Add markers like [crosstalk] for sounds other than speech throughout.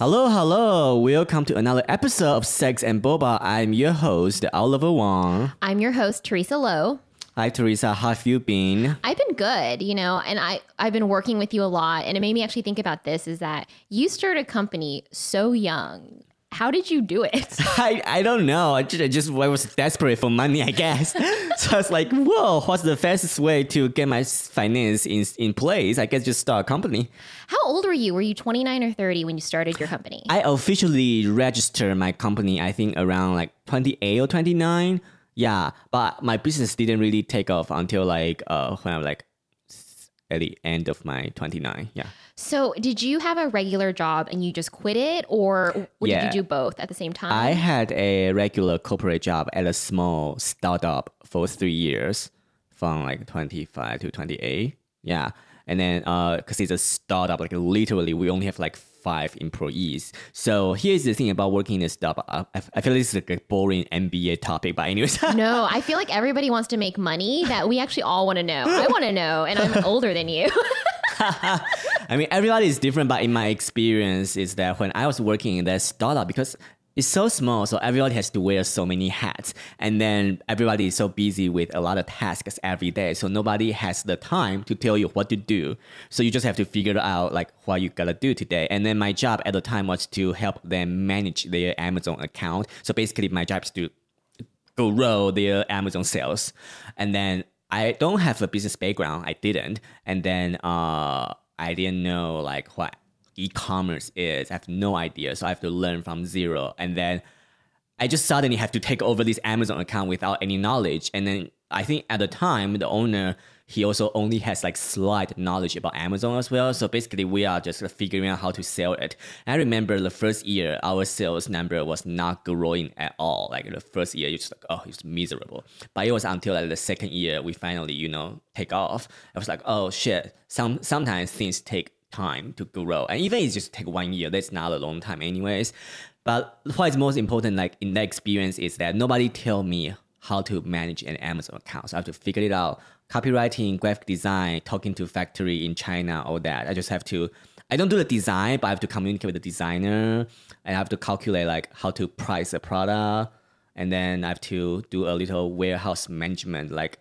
Hello, hello. Welcome to another episode of Sex and Boba. I'm your host, Oliver Wong. I'm your host, Teresa Lo. Hi, Teresa. How have you been? I've been good, you know, and I, I've been working with you a lot. And it made me actually think about this is that you started a company so young. How did you do it? [laughs] I, I don't know. I just, I just I was desperate for money, I guess. [laughs] so I was like, whoa, what's the fastest way to get my finance in, in place? I guess just start a company. How old were you? Were you 29 or 30 when you started your company? I officially registered my company, I think around like 28 or 29. Yeah, but my business didn't really take off until like uh, when I was like at the end of my 29. Yeah. So, did you have a regular job and you just quit it, or Yeah. did you do both at the same time? I had a regular corporate job at a small startup for three years, from like 25 to 28. Yeah. And then, uh, because it's a startup, like literally, we only have like five employees. So here's the thing about working in a startup. I, I feel this is like a boring MBA topic, but anyways. [laughs] no, I feel like everybody wants to make money that we actually all want to know. I want to know, and I'm [laughs] older than you. [laughs] I mean, everybody is different, but in my experience, is that when I was working in that startup, because it's so small, so everybody has to wear so many hats, and then everybody is so busy with a lot of tasks every day, so nobody has the time to tell you what to do. So you just have to figure out like what you gotta do today. And then my job at the time was to help them manage their Amazon account. So basically, my job is to grow their Amazon sales. And then I don't have a business background. I didn't. And then uh, I didn't know like what e-commerce is. I have no idea. So I have to learn from zero. And then I just suddenly have to take over this Amazon account without any knowledge. And then I think at the time, the owner, he also only has like slight knowledge about Amazon as well. So basically, we are just figuring out how to sell it. I remember the first year, our sales number was not growing at all. Like the first year, it's like, oh, it's miserable. But it was until like the second year, we finally, you know, take off. I was like, oh shit. Some sometimes things take time to grow, and even it just take one year, that's not a long time, anyways. But what is most important, like in that experience, is that nobody tell me how to manage an Amazon account. So I have to figure it out. Copywriting, graphic design, talking to factory in China, all that. I just have to. I don't do the design, but I have to communicate with the designer. I have to calculate like how to price a product, and then I have to do a little warehouse management, like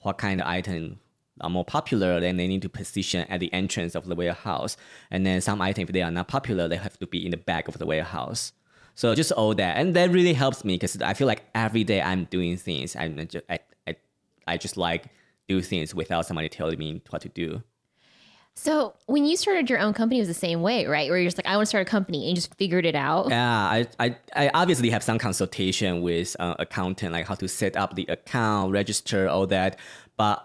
what kind of item are more popular, then they need to position at the entrance of the warehouse. And then some items, if they are not popular, they have to be in the back of the warehouse. So just all that, and that really helps me because I feel like every day I'm doing things. I'm just, I, I, I just like do things without somebody telling me what to do. so, when you started your own company, it was the same way, right? Where you're just like, I want to start a company, and you just figured it out. Yeah, I, I, I obviously have some consultation with uh, accountant, like how to set up the account, register, all that. But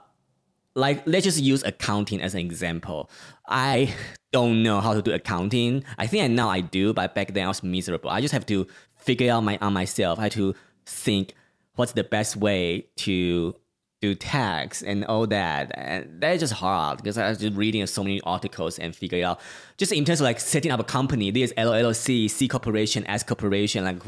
like, let's just use accounting as an example. I don't know how to do accounting. I think I now I do, but back then I was miserable. I just have to figure out my on myself. I had to think what's the best way to do tax and all that. And that is just hard because I was just reading so many articles and figure out just in terms of like setting up a company, there's LLC, C corporation, S corporation, like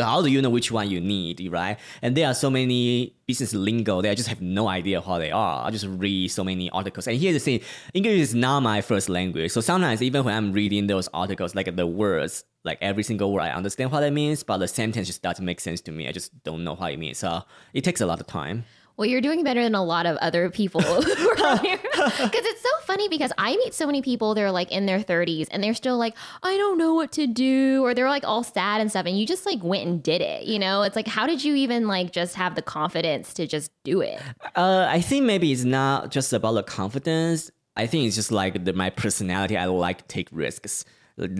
how do you know which one you need, right? And there are so many business lingo that I just have no idea how they are. I just read so many articles. And here's the thing, English is not my first language. So sometimes even when I'm reading those articles, like the words, like every single word, I understand what it means, but the sentence just doesn't make sense to me. I just don't know what it means. So it takes a lot of time. Well, you're doing better than a lot of other people. [laughs] Because [laughs] it's so funny because I meet so many people, they're like in their 30s and they're still like, I don't know what to do. Or they're like all sad and stuff. And you just like went and did it. You know, it's like, how did you even like just have the confidence to just do it? Uh, I think maybe it's not just about the confidence. I think it's just like the, my personality. I like to take risks.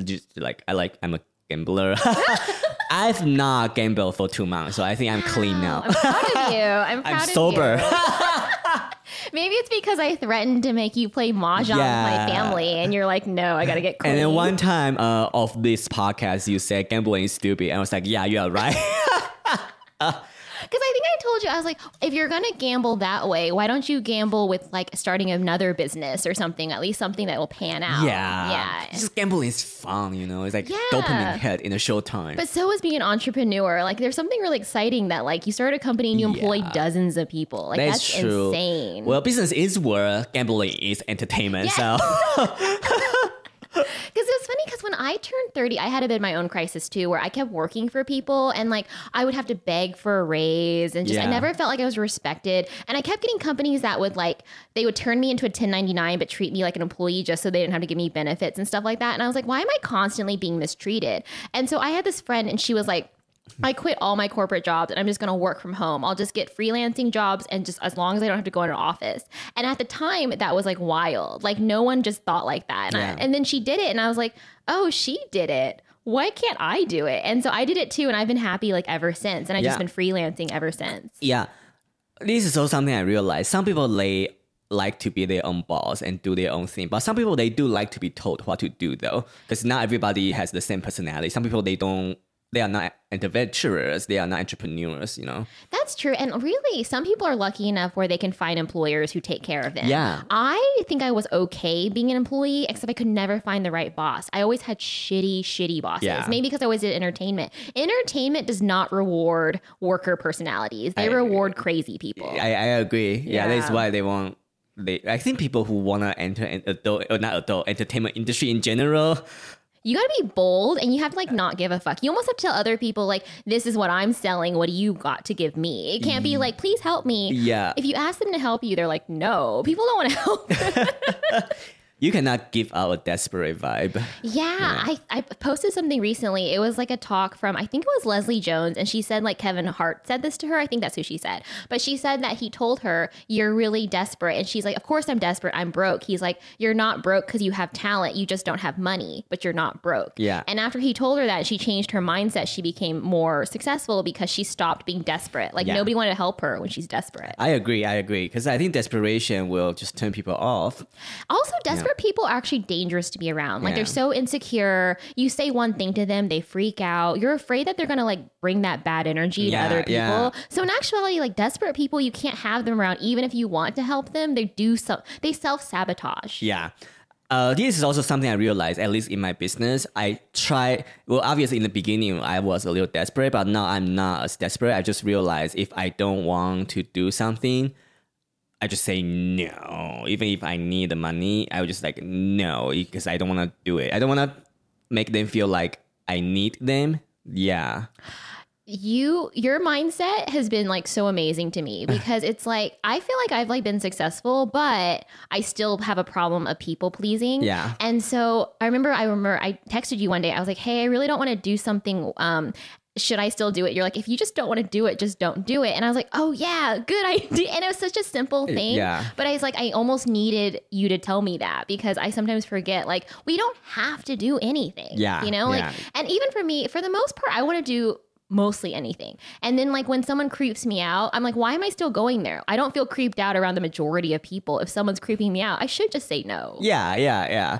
Just like I like, I'm a gambler. [laughs] I've not gambled for two months, so I think I'm clean now. I'm proud of you. I'm [laughs] proud I'm of sober. [laughs] Maybe it's because I threatened to make you play mahjong Yeah. with my family, and you're like, no, I gotta get clean. And then one time uh, of this podcast, you said gambling is stupid. And I was like, yeah, you are right. Because I think I told you, I was like, if you're gonna gamble that way, why don't you gamble with like starting another business or something, at least something that will pan out. yeah. Yeah. Just gambling is fun, you know? It's like Yeah. dopamine hit in a short time. But so is being an entrepreneur. Like, there's something really exciting that, like, you start a company and you employ Yeah. dozens of people. Like, That's that's, true. insane. Well, business is work, gambling is entertainment. So [laughs] [laughs] Because it was funny because when I turned 30, I had a bit of my own crisis too, where I kept working for people and like I would have to beg for a raise and just I never felt like I was respected. And I kept getting companies that would like they would turn me into a 1099 but treat me like an employee just so they didn't have to give me benefits and stuff like that. And I was like, why am I constantly being mistreated? And so I had this friend and she was like I quit all my corporate jobs and I'm just going to work from home. I'll just get freelancing jobs and just as long as I don't have to go in an office. And at the time, that was like wild. Like no one just thought like that. And, I- and then she did it, and I was like, oh, she did it. Why can't I do it? And so I did it too, and I've been happy like ever since. And I've just been freelancing ever since. Yeah. This is also something I realized. Some people they like to be their own boss and do their own thing, but some people they do like to be told what to do though, because not everybody has the same personality. Some people they don't. They are not adventurers. They are not entrepreneurs. You know. That's true. And really, some people are lucky enough where they can find employers who take care of them. Yeah. I think I was okay being an employee, except I could never find the right boss. I always had shitty, shitty bosses. Yeah. Maybe because I always did entertainment. Entertainment does not reward worker personalities, they I- reward crazy people. I, I agree. Yeah, that's why they want. They, I think people who wanna enter an adult or not adult entertainment industry in general. You gotta be bold and you have to like not give a fuck. You almost have to tell other people, like, this is what I'm selling. What do you got to give me? It can't be mm. like, please help me. Yeah. If you ask them to help you, they're like, no, people don't want to help. [laughs] [laughs] You cannot give out a desperate vibe. Yeah, I, I posted something recently. It was like a talk from I think it was Leslie Jones, and she said like Kevin Hart said this to her. I think that's who she said. But she said that he told her, "You're really desperate," and she's like, "Of course I'm desperate. I'm broke." He's like, "You're not broke because you have talent. You just don't have money, but you're not broke." Yeah. And after he told her that, she changed her mindset. She became more successful because she stopped being desperate. Like Yeah. nobody wanted to help her when she's desperate. I agree. I agree because I think desperation will just turn people off. Also, desperate people are actually dangerous to be around. Like Yeah. they're so insecure. You say one thing to them, they freak out. You're afraid that they're gonna like bring that bad energy Yeah, to other people. yeah. So in actuality, like desperate people, you can't have them around. Even if you want to help them, they do so. They self sabotage. Yeah. Uh, this is also something I realized, at least in my business. I try, well, obviously in the beginning, I was a little desperate, but now I'm not as desperate. I just realized if I don't want to do something, I just say no. Even if I need the money, I would just like no, because I don't want to do it. I don't want to make them feel like I need them. Yeah. you your mindset has been like so amazing to me [sighs] because it's like I feel like I've like been successful, but I still have a problem of people pleasing. Yeah. And so I remember I remember I texted you one day. I was like, "Hey, I really don't want to do something um should I still do it? You're like, if you just don't want to do it, just don't do it. And I was like, oh yeah, good [laughs] idea. And it was such a simple thing. yeah. But I was like, I almost needed you to tell me that because I sometimes forget, like, we don't have to do anything. Yeah, You know, like, yeah. and even for me, for the most part, I want to do mostly anything. And then like when someone creeps me out, I'm like, why am I still going there? I don't feel creeped out around the majority of people. If someone's creeping me out, I should just say no. Yeah, yeah, yeah.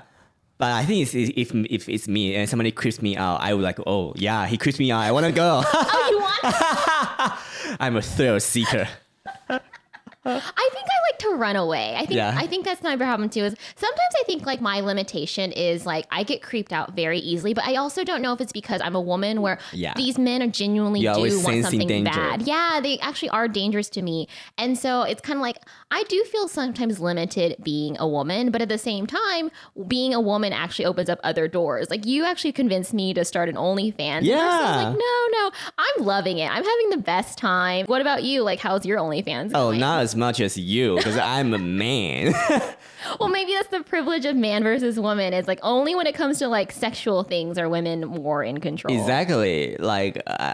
But I think it's, if if it's me and somebody creeps me out, I would like, oh yeah, he creeps me out. I want to go. Oh, you want? [laughs] I'm a thrill seeker. I think I like to run away. I think Yeah. I think that's my problem too. Is sometimes I think like my limitation is like I get creeped out very easily, but I also don't know if it's because I'm a woman where Yeah. these men are genuinely You're do want something danger. bad. Yeah, they actually are dangerous to me, and so it's kind of like I do feel sometimes limited being a woman, but at the same time, being a woman actually opens up other doors. Like you actually convinced me to start an OnlyFans. And I was Yeah. like no, no, I'm loving it. I'm having the best time. What about you? Like, how's your OnlyFans? Oh, going? not as much as you, because I'm a man. [laughs] Well, maybe that's the privilege of man versus woman. It's like only when it comes to like sexual things are women more in control. exactly. Like, uh,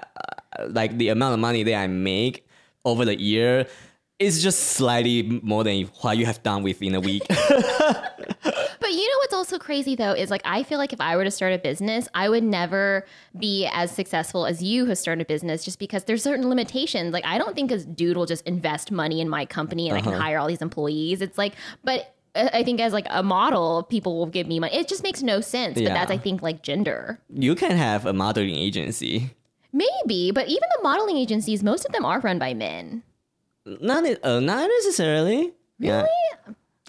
uh, like the amount of money that I make over the year is just slightly more than what you have done within a week. [laughs] You know what's also crazy though is like I feel like if I were to start a business, I would never be as successful as you who started a business just because there's certain limitations. Like I don't think a dude will just invest money in my company and I Uh-huh. can hire all these employees. It's like, but uh, I think as like a model, people will give me money. It just makes no sense. But that's I think like gender. you can have a modeling agency. Maybe, but even the modeling agencies, most of them are run by men. Not, uh, not necessarily. Yeah.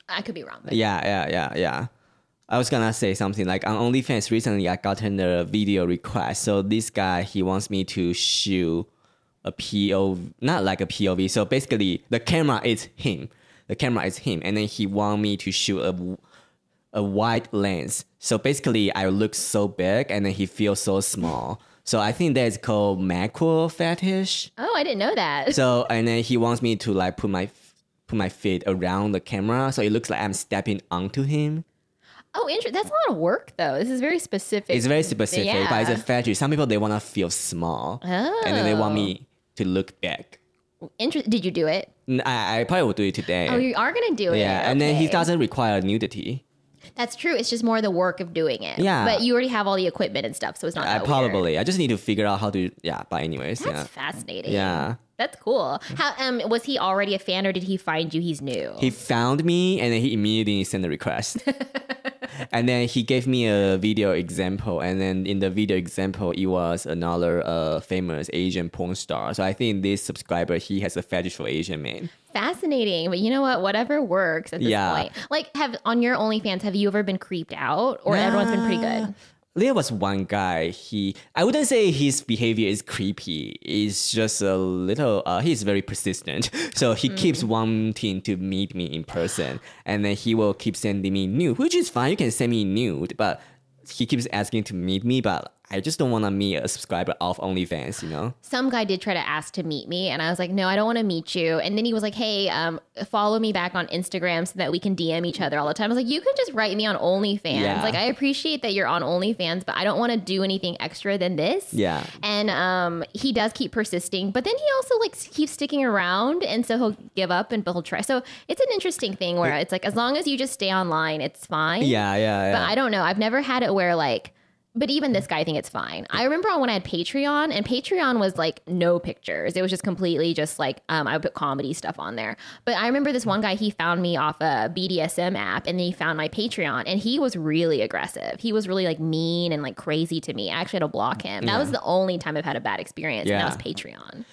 I could be wrong. But Yeah, yeah, yeah, yeah. I was gonna say something like on OnlyFans recently I gotten a video request. So this guy he wants me to shoot a POV, not like a POV. So basically the camera is him. The camera is him, and then he want me to shoot a a wide lens. So basically, I look so big, and then he feels so small. So I think that's called macro fetish. Oh, I didn't know that. So and then he wants me to like put my put my feet around the camera, so it looks like I'm stepping onto him. Oh, interesting. That's a lot of work, though. This is very specific. It's very specific, but it's a Yeah. fetish. Some people they want to feel small, and then they want Oh. me to look big. Inter- Did you do it? I probably will do it today. Oh, you are gonna do it. yeah, and then he doesn't require nudity. That's true. It's just more the work of doing it. Yeah. But you already have all the equipment and stuff, so it's not. I that weird. probably. I just need to figure out how to. Yeah, but anyways, That's yeah, fascinating. yeah. That's cool. How um was he already a fan or did he find you? He's new. He found me and then he immediately sent a request. [laughs] and then he gave me a video example, and then in the video example, it was another uh, famous Asian porn star. So I think this subscriber he has a fetish for Asian men. Fascinating. But you know what? Whatever works at this Yeah. point. Like have on your OnlyFans, have you ever been creeped out? Or everyone's been pretty good? There was one guy. He I wouldn't say his behavior is creepy. It's just a little. Uh, he's very persistent. [laughs] So he keeps wanting to meet me in person, and then he will keep sending me nude, which is fine. You can send me nude, but he keeps asking to meet me. But I just don't want to meet a subscriber of OnlyFans. You know? Some guy did try to ask to meet me, and I was like, no, I don't want to meet you. And then he was like, hey, um, follow me back on Instagram so that we can DM each other all the time. I was like, you can just write me on OnlyFans. Yeah. Like, I appreciate that you're on OnlyFans, but I don't want to do anything extra than this. Yeah. And um, he does keep persisting, but then he also like keeps sticking around, and so he'll give up and but he'll try. So it's an interesting thing where it's like as long as you just stay online, it's fine. Yeah, yeah, But. I don't know. I've never had it where like. But even this guy, I think it's fine. I remember when I had Patreon, and Patreon was like no pictures. It was just completely just like um, I would put comedy stuff on there. But I remember this one guy, he found me off a BDSM app, and then he found my Patreon, and he was really aggressive. He was really like mean and like crazy to me. I actually had to block him. That was the only time I've had a bad experience, and Yeah. that was Patreon.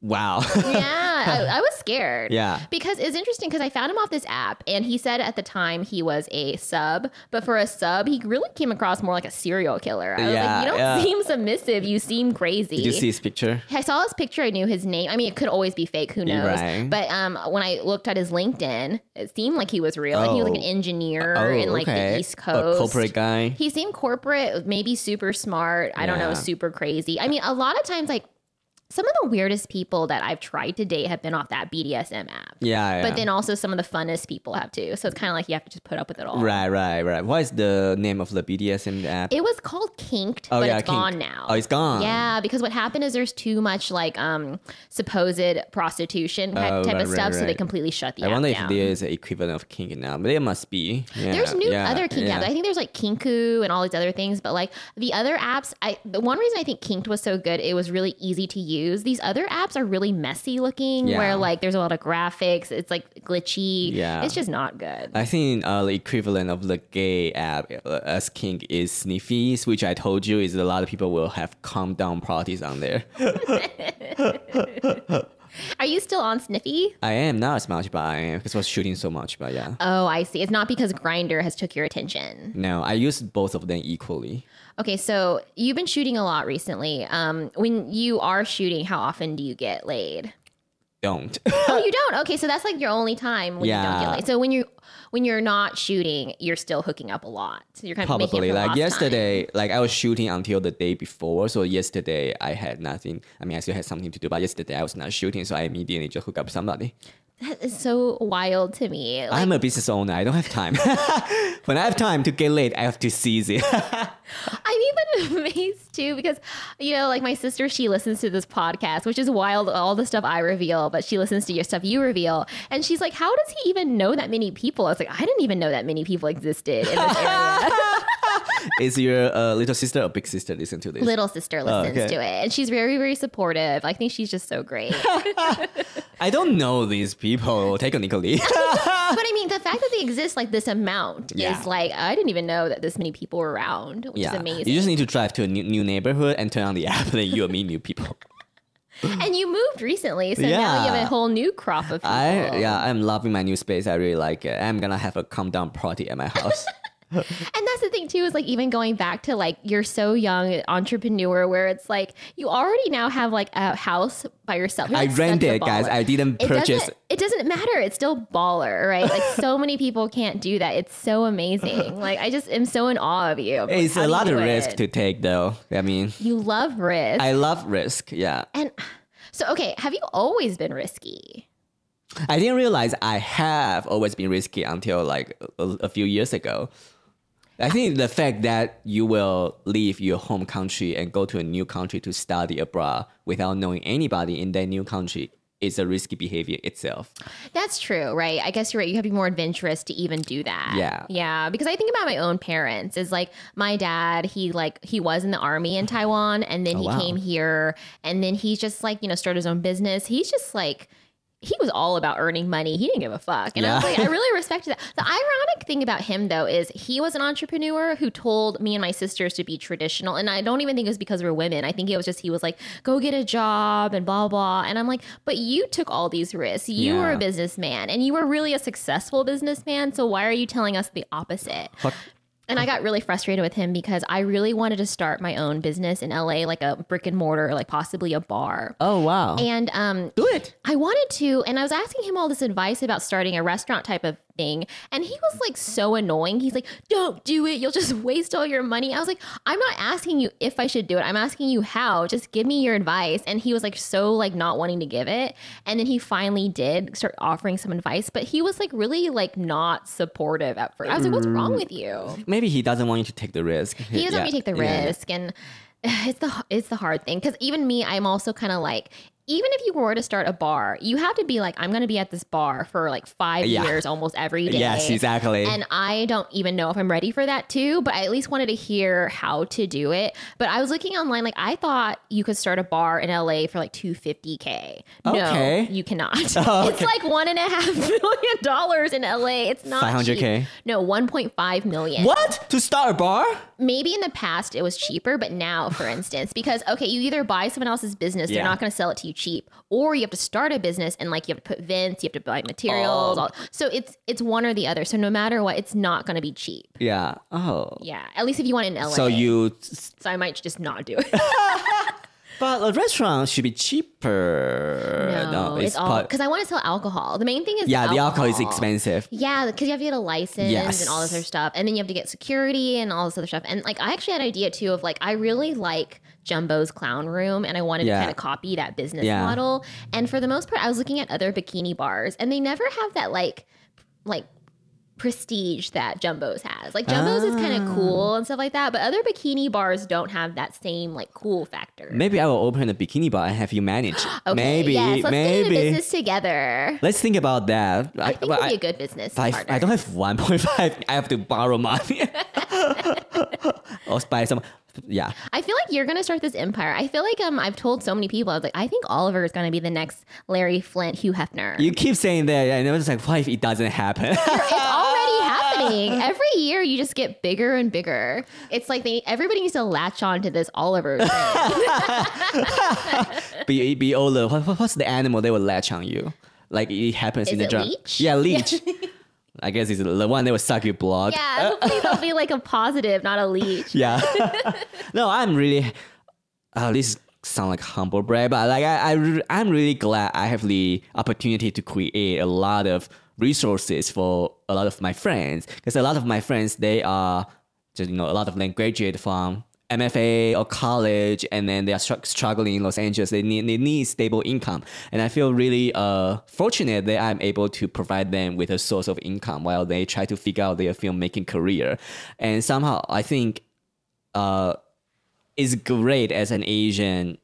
Wow. [laughs] Yeah, I, I was scared. Yeah. Because it's interesting because I found him off this app and he said at the time he was a sub, but for a sub, he really came across more like a serial killer. I was Yeah, like, you don't yeah. seem submissive. You seem crazy. Did you see his picture? I saw his picture. I knew his name. I mean, it could always be fake. Who knows? Right. But um, when I looked at his LinkedIn, it seemed like he was real. Like he was like an Oh. engineer Oh, in like okay. the East Coast. A corporate guy. He seemed corporate, maybe super smart. I don't know, super crazy. I mean, a lot of times, like some of the weirdest people that I've tried to date have been off that BDSM app. Yeah, yeah. But then also some of the funnest people have too. So it's kind of like you have to just put up with it all. Right, right, right. What is the name of the BDSM app? It was called Kinked, Oh, but yeah, it's Kink. gone now. Oh, it's gone. Yeah, because what happened is there's too much like um supposed prostitution type, Oh, type right, of right, stuff, so they completely shut the app. I wonder down. if there is an equivalent of kink now, but there must be. Yeah, There's new other kink apps. I think there's like Kinku and all these other things, but like the other apps, I the one reason I think Kinked was so good, it was really easy to use. These other apps are really messy looking, Yeah. where like there's a lot of graphics, it's like glitchy. Yeah. it's just not good. I think uh, the equivalent of the gay app uh, as kink is Sniffies, which I told you is a lot of people will have calm down parties on there. [laughs] [laughs] Are you still on Sniffy? I am not as much, but I am because I was shooting so much. But yeah, Oh, I see. It's not because Grindr has took your attention. no, I use both of them equally. Okay, so you've been shooting a lot recently. Um, when you are shooting, how often do you get laid? Don't. oh, you [laughs] don't. Okay, so that's like your only time when you don't get Yeah. laid. So when you when you're not shooting, you're still hooking up a lot. So you're kind of Probably like yesterday, like I was shooting until the day before. So yesterday I had nothing. I mean, I still had something to do, but yesterday I was not shooting, so I immediately just hook up somebody. That is so wild to me. Like, I'm a business owner. I don't have time. [laughs] when I have time to get late, I have to seize it. [laughs] I'm even [laughs] amazed too because you know, like my sister, she listens to this podcast, which is wild. All the stuff I reveal, but she listens to your stuff you reveal, and she's like, "How does he even know that many people?" Like, "I didn't even know that many people existed in this area." [laughs] Is your uh, little sister or big sister listen to this? Little sister listens okay. to it, and she's very, very supportive. I think she's just so great. [laughs] I don't know these people technically. [laughs] but I mean, the fact that they exist like this amount Yeah. is like I didn't even know that this many people were around, which yeah, is amazing. you just need to drive to a new, new neighborhood and turn on the app, and then you'll meet new people. [laughs] and you moved recently, so now you have a whole new crop of people. I yeah, I'm loving my new space. I really like it. I'm gonna have a calm down party at my house. [laughs] And that's the thing too, is like even going back to like you're so young entrepreneur where it's like you already now have like a house by yourself. You're, I like, rented, guys. I didn't it purchase. doesn't, it doesn't matter. It's still baller, right? Like so [laughs] many people can't do that. It's so amazing. Like I just am so in awe of you. Like, It's a lot of risk it? to take, though. I mean, You love risk. I love risk. Yeah. and so okay, have you always been risky? I didn't realize I have always been risky until like a, a few years ago. I think the fact that you will leave your home country and go to a new country to study abroad without knowing anybody in that new country is a risky behavior itself. That's true, right? I guess you're right. You have to be more adventurous to even do that. Yeah. Yeah. Because I think about my own parents is like my dad, he like he was in the army in Taiwan and then Oh, he wow. came here and then he's just like, you know, started his own business. He's just like he was all about earning money. He didn't give a fuck. And I was like, I [laughs] really respected that. The ironic thing about him though is he was an entrepreneur who told me and my sisters to be traditional. And I don't even think it was because we're women. I think it was just he was like, go get a job and blah blah. And I'm like, but you took all these risks. You were a businessman and you were really a successful businessman. So why are you telling us the opposite? What- And I got really frustrated with him because I really wanted to start my own business in LA, like a brick and mortar, like possibly a bar. Oh wow. And um, Do it. I wanted to, and I was asking him all this advice about starting a restaurant type of thing. And he was like so annoying. He's like, don't do it. You'll just [laughs] waste all your money. I was like, I'm not asking you if I should do it. I'm asking you how. Just give me your advice. And he was like so like not wanting to give it. And then he finally did start offering some advice, but he was like really like not supportive at first. I was like, what's wrong with you? Maybe he doesn't want you to take the risk. he doesn't want me to take the risk and [sighs] it's the it's the hard thing because even me i'm also kind of like even if you were to start a bar you have to be like i'm going to be at this bar for like five Yeah. years almost every [laughs] day Yes, exactly. and i don't even know if i'm ready for that too but i at least wanted to hear how to do it but i was looking online like i thought you could start a bar in la for like 250k Okay. no you cannot Oh, [laughs] it's like one and a half [laughs] million dollars in la it's not 500K? cheap. no 1.5 million What? To start a bar? Maybe in the past it was cheaper, but now, for [laughs] instance, because okay, you either buy someone else's business, they're Yeah. not going to sell it to you cheap, or you have to start a business and like you have to put vents, you have to buy materials. All, so it's it's one or the other. So no matter what, it's not going to be cheap. Yeah. Oh. Yeah, at least if you want it in LA. So you so I might just not do it. [laughs] [laughs] but a restaurant should be cheaper. no, it's, all because I want to sell alcohol. The main thing is Yeah, the alcohol is expensive. Yeah, because you have to get a license Yes. and all this other stuff, and then you have to get security and all this other stuff. And like, I actually had an idea too of like, I really like Jumbo's Clown Room, and I wanted Yeah. to kind of copy that business Yeah. model. And for the most part, I was looking at other bikini bars, and they never have that like, like prestige that Jumbo's has. Like Jumbo's is kind Ah. of cool and stuff like that, but other bikini bars don't have that same like cool factor. Maybe I will open a bikini bar and have you manage. [gasps] Okay, maybe, yes, let's maybe. get into business together. Let's think about that. I think but it'd be a good business I. I don't have 1.5. I have to borrow money. [laughs] [laughs] or buy some. Yeah. I feel like you're gonna start this empire. I feel like um I've told so many people I was like I think Oliver is gonna be the next Larry Flynt, Hugh Hefner. You keep saying that, and I was like, what if it doesn't happen? it's [laughs] already happening. Every year you just get bigger and bigger. It's like they everybody needs to latch on to this Oliver thing. [laughs] be, be older. What, what- what's the animal they will latch on you? Like it happens Is in the it drum. leech? Yeah, leech. [laughs] I guess he's the one that will suck your blood. yeah, hopefully they'll [laughs] be like a positive, not a leech. Yeah. [laughs] no, I'm really. Uh, this sound like humble brag, but like I, I, I'm really glad I have the opportunity to create a lot of resources for a lot of my friends because a lot of my friends they are just you know a lot of them graduate from MFA or college and then they are str- struggling in Los Angeles. They need, they need stable income. And I feel really uh, fortunate that I'm able to provide them with a source of income while they try to figure out their filmmaking career. And somehow I think uh, it's great as an Asian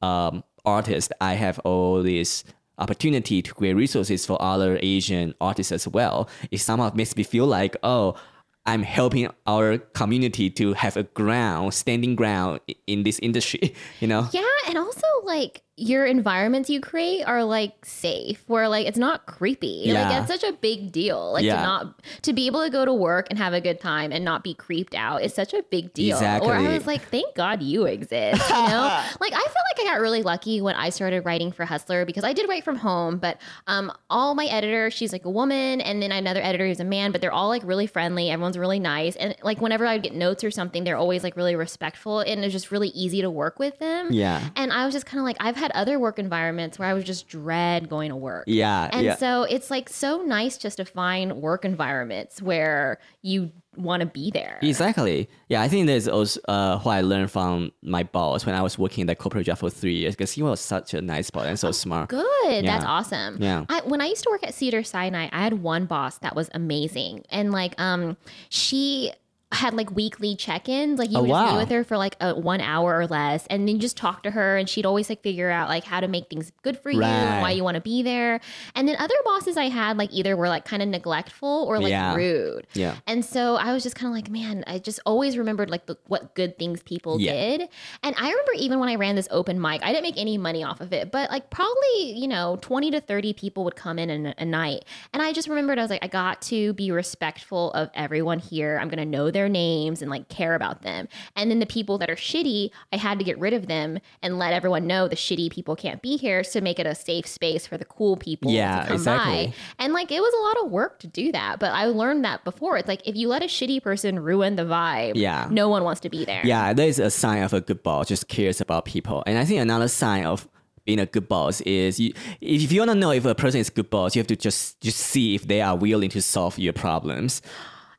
um, artist. I have all this opportunity to create resources for other Asian artists as well. It somehow makes me feel like, oh, I'm helping our community to have a ground, standing ground in this industry, [laughs] you know? Yeah, and also like your environments you create are like safe where like it's not creepy Yeah. like it's such a big deal like Yeah. to not to be able to go to work and have a good time and not be creeped out is such a big deal exactly. or i was like thank god you exist you know [laughs] like i feel like i got really lucky when i started writing for hustler because i did write from home but um all my editors she's like a woman and then another editor who's a man but they're all like really friendly everyone's really nice and like whenever i would get notes or something they're always like really respectful and it's just really easy to work with them Yeah. and I was just kind of like, I've had other work environments where I was just dread going to work. Yeah. And yeah. so it's like so nice just to find work environments where you want to be there. Exactly. Yeah, I think that's also uh, what I learned from my boss when I was working in that corporate job for three years because he was such a nice boss and so smart. Good. That's awesome. Yeah. I, when I used to work at Cedar Sinai, I had one boss that was amazing. And like, um, she had like weekly check-ins. Like you Oh, would just wow. meet with her for like a, one hour or less, and then just talk to her, and she'd always like figure out like how to make things good for you and why you want to be there. And then other bosses I had like either were like kind of neglectful or like Yeah. rude. Yeah. And so I was just kind of like, man, I just always remembered like the, what good things people Yeah. did. And I remember even when I ran this open mic, I didn't make any money off of it, but like probably, you know, 20 to 30 people would come in a, a night. And I just remembered, I was like, I got to be respectful of everyone here. I'm going to know their names and like care about them. And then the people that are shitty, I had to get rid of them and let everyone know the shitty people can't be here to make it a safe space for the cool people Yeah, to come exactly. by. And like it was a lot of work to do that, but I learned that before. It's like if you let a shitty person ruin the vibe, Yeah. no one wants to be there. Yeah, that is a sign of a good boss, just cares about people. And I think another sign of being a good boss is you, if you want to know if a person is a good boss, you have to just just see if they are willing to solve your problems.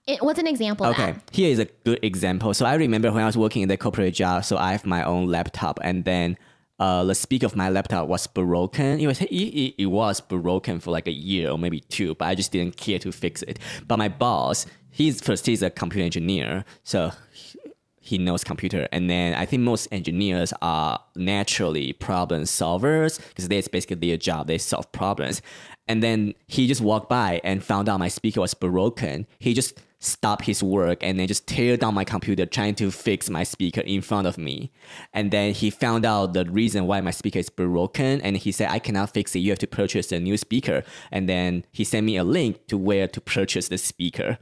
It, what's an example Okay, that? here is a good example. So I remember when I was working in the corporate job, so I have my own laptop, and then uh, the speaker of my laptop was broken. It was it, it, it was broken for like a year or maybe two, but I just didn't care to fix it. But my boss, he's first he's a computer engineer, so he knows computer and then i think most engineers are naturally problem solvers because that's basically their job they solve problems and then he just walked by and found out my speaker was broken he just stopped his work and then just tear down my computer trying to fix my speaker in front of me. And then he found out the reason why my speaker is broken and he said i cannot fix it. You have to purchase a new speaker. And then he sent me a link to where to purchase the speaker.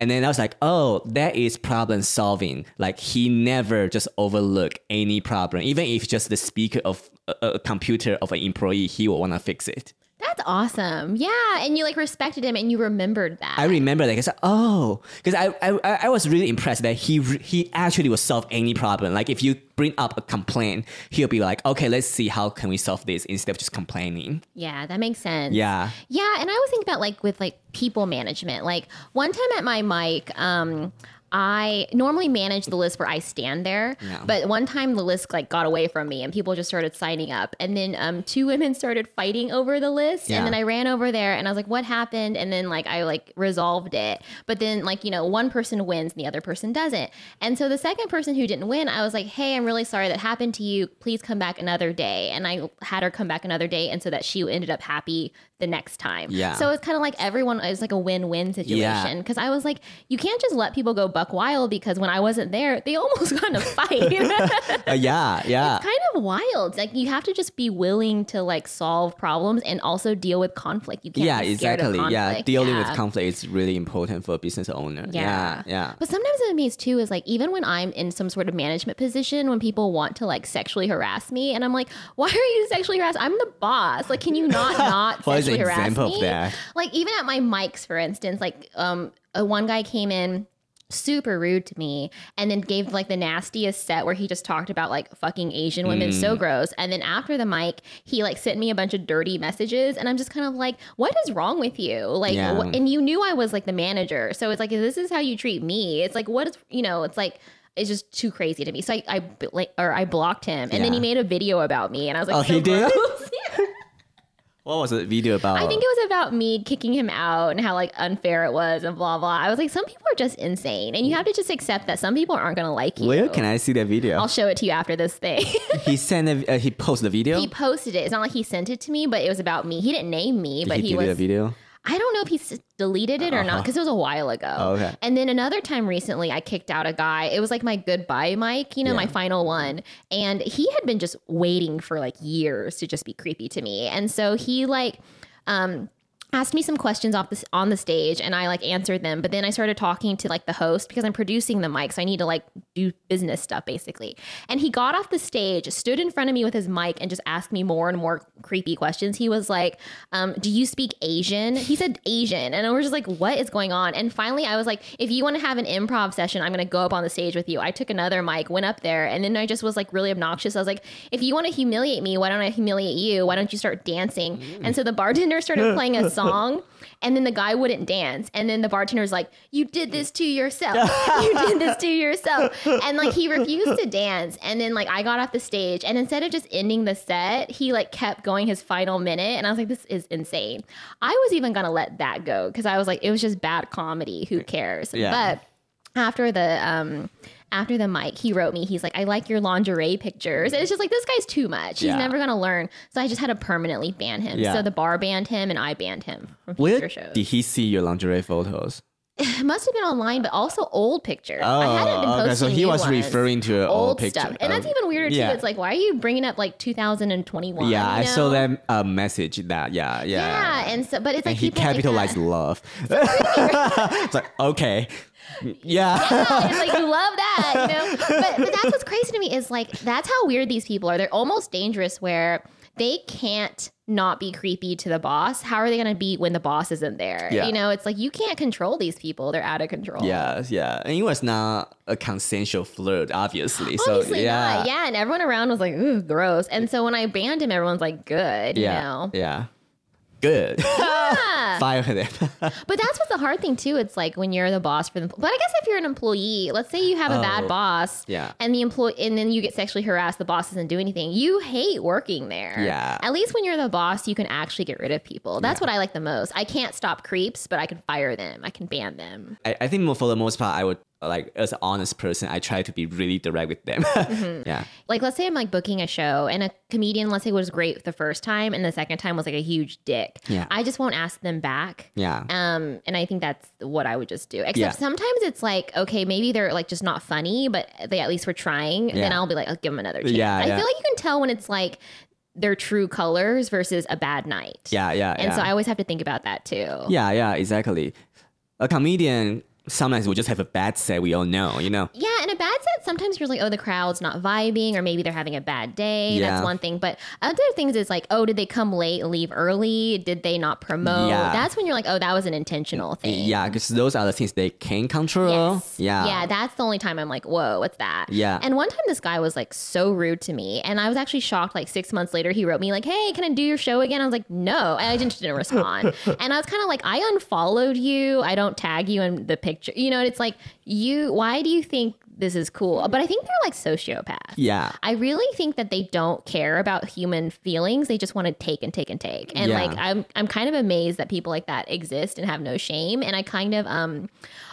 And then I was like, oh, that is problem solving. Like he never just overlook any problem, even if just the speaker of a, a computer of an employee, he will want to fix it. That's awesome. Yeah, and you like respected him and you remembered that. I remember that because oh, because I, I I I was really impressed that he he actually will solve any problem. Like if you bring up a complaint, he'll be like, okay, let's see how can we solve this instead of just complaining. yeah, that makes sense. Yeah. Yeah, and I always think about like with like people management. Like one time at my mic, um, I normally manage the list where I stand there, Yeah. but one time the list like got away from me and people just started signing up, and then um, two women started fighting over the list, Yeah. and then I ran over there and I was like, "What happened?" And then like I like resolved it, but then like you know one person wins and the other person doesn't, and so the second person who didn't win, I was like, "Hey, I'm really sorry that happened to you. Please come back another day," and I had her come back another day, and so that she ended up happy the next time. Yeah. So it's kind of like everyone is like a win-win situation Yeah. because I was like, you can't just let people go buck wild because when I wasn't there, they [laughs] almost got in a fight. [laughs] Uh, yeah, [laughs] yeah. kind of wild. Like you have to just be willing to like solve problems and also deal with conflict. You can't yeah, be exactly. Of Yeah, dealing Yeah. with conflict is really important for a business owner. Yeah, yeah. But sometimes it means too is like even when I'm in some sort of management position, when people want to like sexually harass me, and I'm like, why are you sexually harassed? I'm the boss. Like, can you not not What is an sexually harass me? that? Like even at my mics, for instance, like um, a one guy came in super rude to me and then gave like the nastiest set where he just talked about like fucking Asian women Mm. so gross and then after the mic he like sent me a bunch of dirty messages and I'm just kind of like what is wrong with you like Yeah. wh- and you knew I was like the manager so it's like this is how you treat me it's like what is you know it's like it's just too crazy to me so I, I like or I blocked him and then he made a video about me and I was like Oh, so he did? What was the video about? I think it was about me kicking him out and how like unfair it was and blah blah. I was like, some people are just insane, and you have to just accept that some people aren't gonna like you. Where can I see that video? I'll show it to you after this thing. [laughs] he sent a, uh, he posted the video. he posted it. It's not like he sent it to me, but it was about me. He didn't name me, Did but he, he, give you was. a video? I don't know if he deleted it or not because it was a while ago. Uh-huh. Oh, okay. And then another time recently, I kicked out a guy. It was like my goodbye mic, you know, my final one. And he had been just waiting for like years to just be creepy to me. And so he like, um, asked me some questions off this on the stage and I like answered them but then I started talking to like the host because I'm producing the mic so I need to like do business stuff basically. And he got off the stage stood in front of me with his mic and just asked me more and more creepy questions. He was like um, do you speak Asian? He said Asian. And I was just like what is going on? And finally I was like if you want to have an improv session I'm gonna go up on the stage with you. I took another mic went up there and then I just was like really obnoxious. I was like if you want to humiliate me why don't I humiliate you? Why don't you start dancing? And so the bartender started playing a song [laughs] and then the guy wouldn't dance and then the bartender's like you did this to yourself. You did this to yourself. And like he refused to dance and then like i got off the stage and instead of just ending the set he like kept going his final minute and i was like this is insane. I was even gonna let that go because i was like it was just bad comedy. Who cares? Yeah. but after the um after the mic he wrote me he's like i like your lingerie pictures and it's just like this guy's too much he's Yeah. never gonna learn so i just had to permanently ban him Yeah. so the bar banned him and i banned him from Where future shows did he see your lingerie photos? [laughs] it must have been online but also old pictures i hadn't been Oh, posting okay. So he was ones. referring to old, old picture. stuff and that's Um, even weirder too yeah. it's like why are you bringing up like 2021 yeah, I you saw know? that uh, message. That yeah, yeah. yeah and so but it's and like he people like capitalized love. [laughs] [laughs] it's like okay, yeah. Yeah, it's like you love that, you know. But, but that's what's crazy to me is like that's how weird these people are. They're almost dangerous where they can't not be creepy to the boss. How are they going to be when the boss isn't there? Yeah. You know, it's like you can't control these people. They're out of control. Yeah, yeah, and it was not a consensual flirt, obviously. Obviously so yeah, not. Yeah, and everyone around was like, "Ooh, gross." And so when I banned him, everyone's like, "Good," you yeah, know. yeah. Good. [laughs] Yeah. Fire him. [laughs] But that's what's the hard thing too. It's like when you're the boss for the. But I guess if you're an employee, let's say you have a bad Oh, boss, yeah. and the employee, and then you get sexually harassed, the boss doesn't do anything. You hate working there. Yeah. At least when you're the boss, you can actually get rid of people. That's what I like the most. I can't stop creeps, but I can fire them. I can ban them. I, I think for the most part, I would like as an honest person, I try to be really direct with them. [laughs] Mm-hmm. yeah, Like let's say I'm like booking a show, and a comedian, let's say, was great the first time, and the second time was like a huge dick. Yeah. I just won't ask them back. yeah, Um, and I think that's what I would just do. Except Yeah. sometimes it's like, okay, maybe they're like just not funny, but they at least were trying. Yeah. Then I'll be like, I'll give them another chance. Yeah, I yeah. feel like you can tell when it's like their true colors versus a bad night. yeah, yeah. And so I always have to think about that too. yeah, yeah, exactly. A comedian sometimes will just have a bad set. We all know, you know. Yeah, and a bad set, sometimes you're like, oh, the crowd's not vibing, or maybe they're having a bad day. Yeah. That's one thing. But other things is like, oh, did they come late, leave early? Did they not promote? Yeah. That's when you're like, oh, that was an intentional thing. Yeah, because those are the things they can control. Yes. Yeah. Yeah, that's the only time I'm like, whoa, what's that? Yeah. And one time this guy was like so rude to me. And I was actually shocked. Like six months later, he wrote me, like, hey, can I do your show again? I was like, no. And I just didn't respond. [laughs] and I was kind of like, I unfollowed you. I don't tag you in the picture. You know, it's like, you, why do you think this is cool? But I think they're like sociopaths. Yeah. I really think that they don't care about human feelings. They just want to take and take and take. And Yeah. like I'm I'm kind of amazed that people like that exist and have no shame. And I kind of um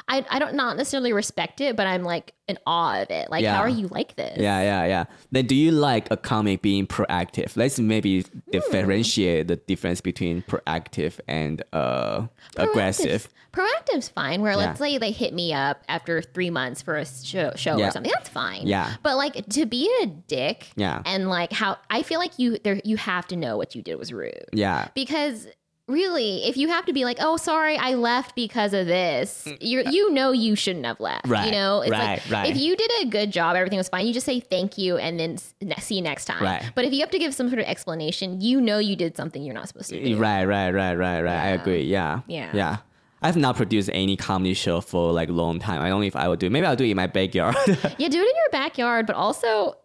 I I don't not necessarily respect it, but I'm like in awe of it. Like Yeah. how are you like this? Yeah, yeah, yeah. Then do you like a comic being proactive? Let's maybe Hmm. differentiate the difference between proactive and uh aggressive. Proactive's fine. Where Yeah. let's say they hit me up after three months for a show, show Yeah. or something. That's fine. Yeah. But like to be a dick. Yeah. And like how I feel like you there you have to know what you did was rude. Yeah. because really if you have to be like oh sorry i left because of this you you know you shouldn't have left Mm. Right, you know it's right, like right. if you did a good job everything was fine you just say thank you and then see you next time Right. but if you have to give some sort of explanation you know you did something you're not supposed to do Right, right, right, right, right. I agree. Yeah. Yeah. Yeah. I've not produced any comedy show for like a long time. I don't know if I will do it. Maybe I'll do it in my backyard. [laughs] yeah do it in your backyard but also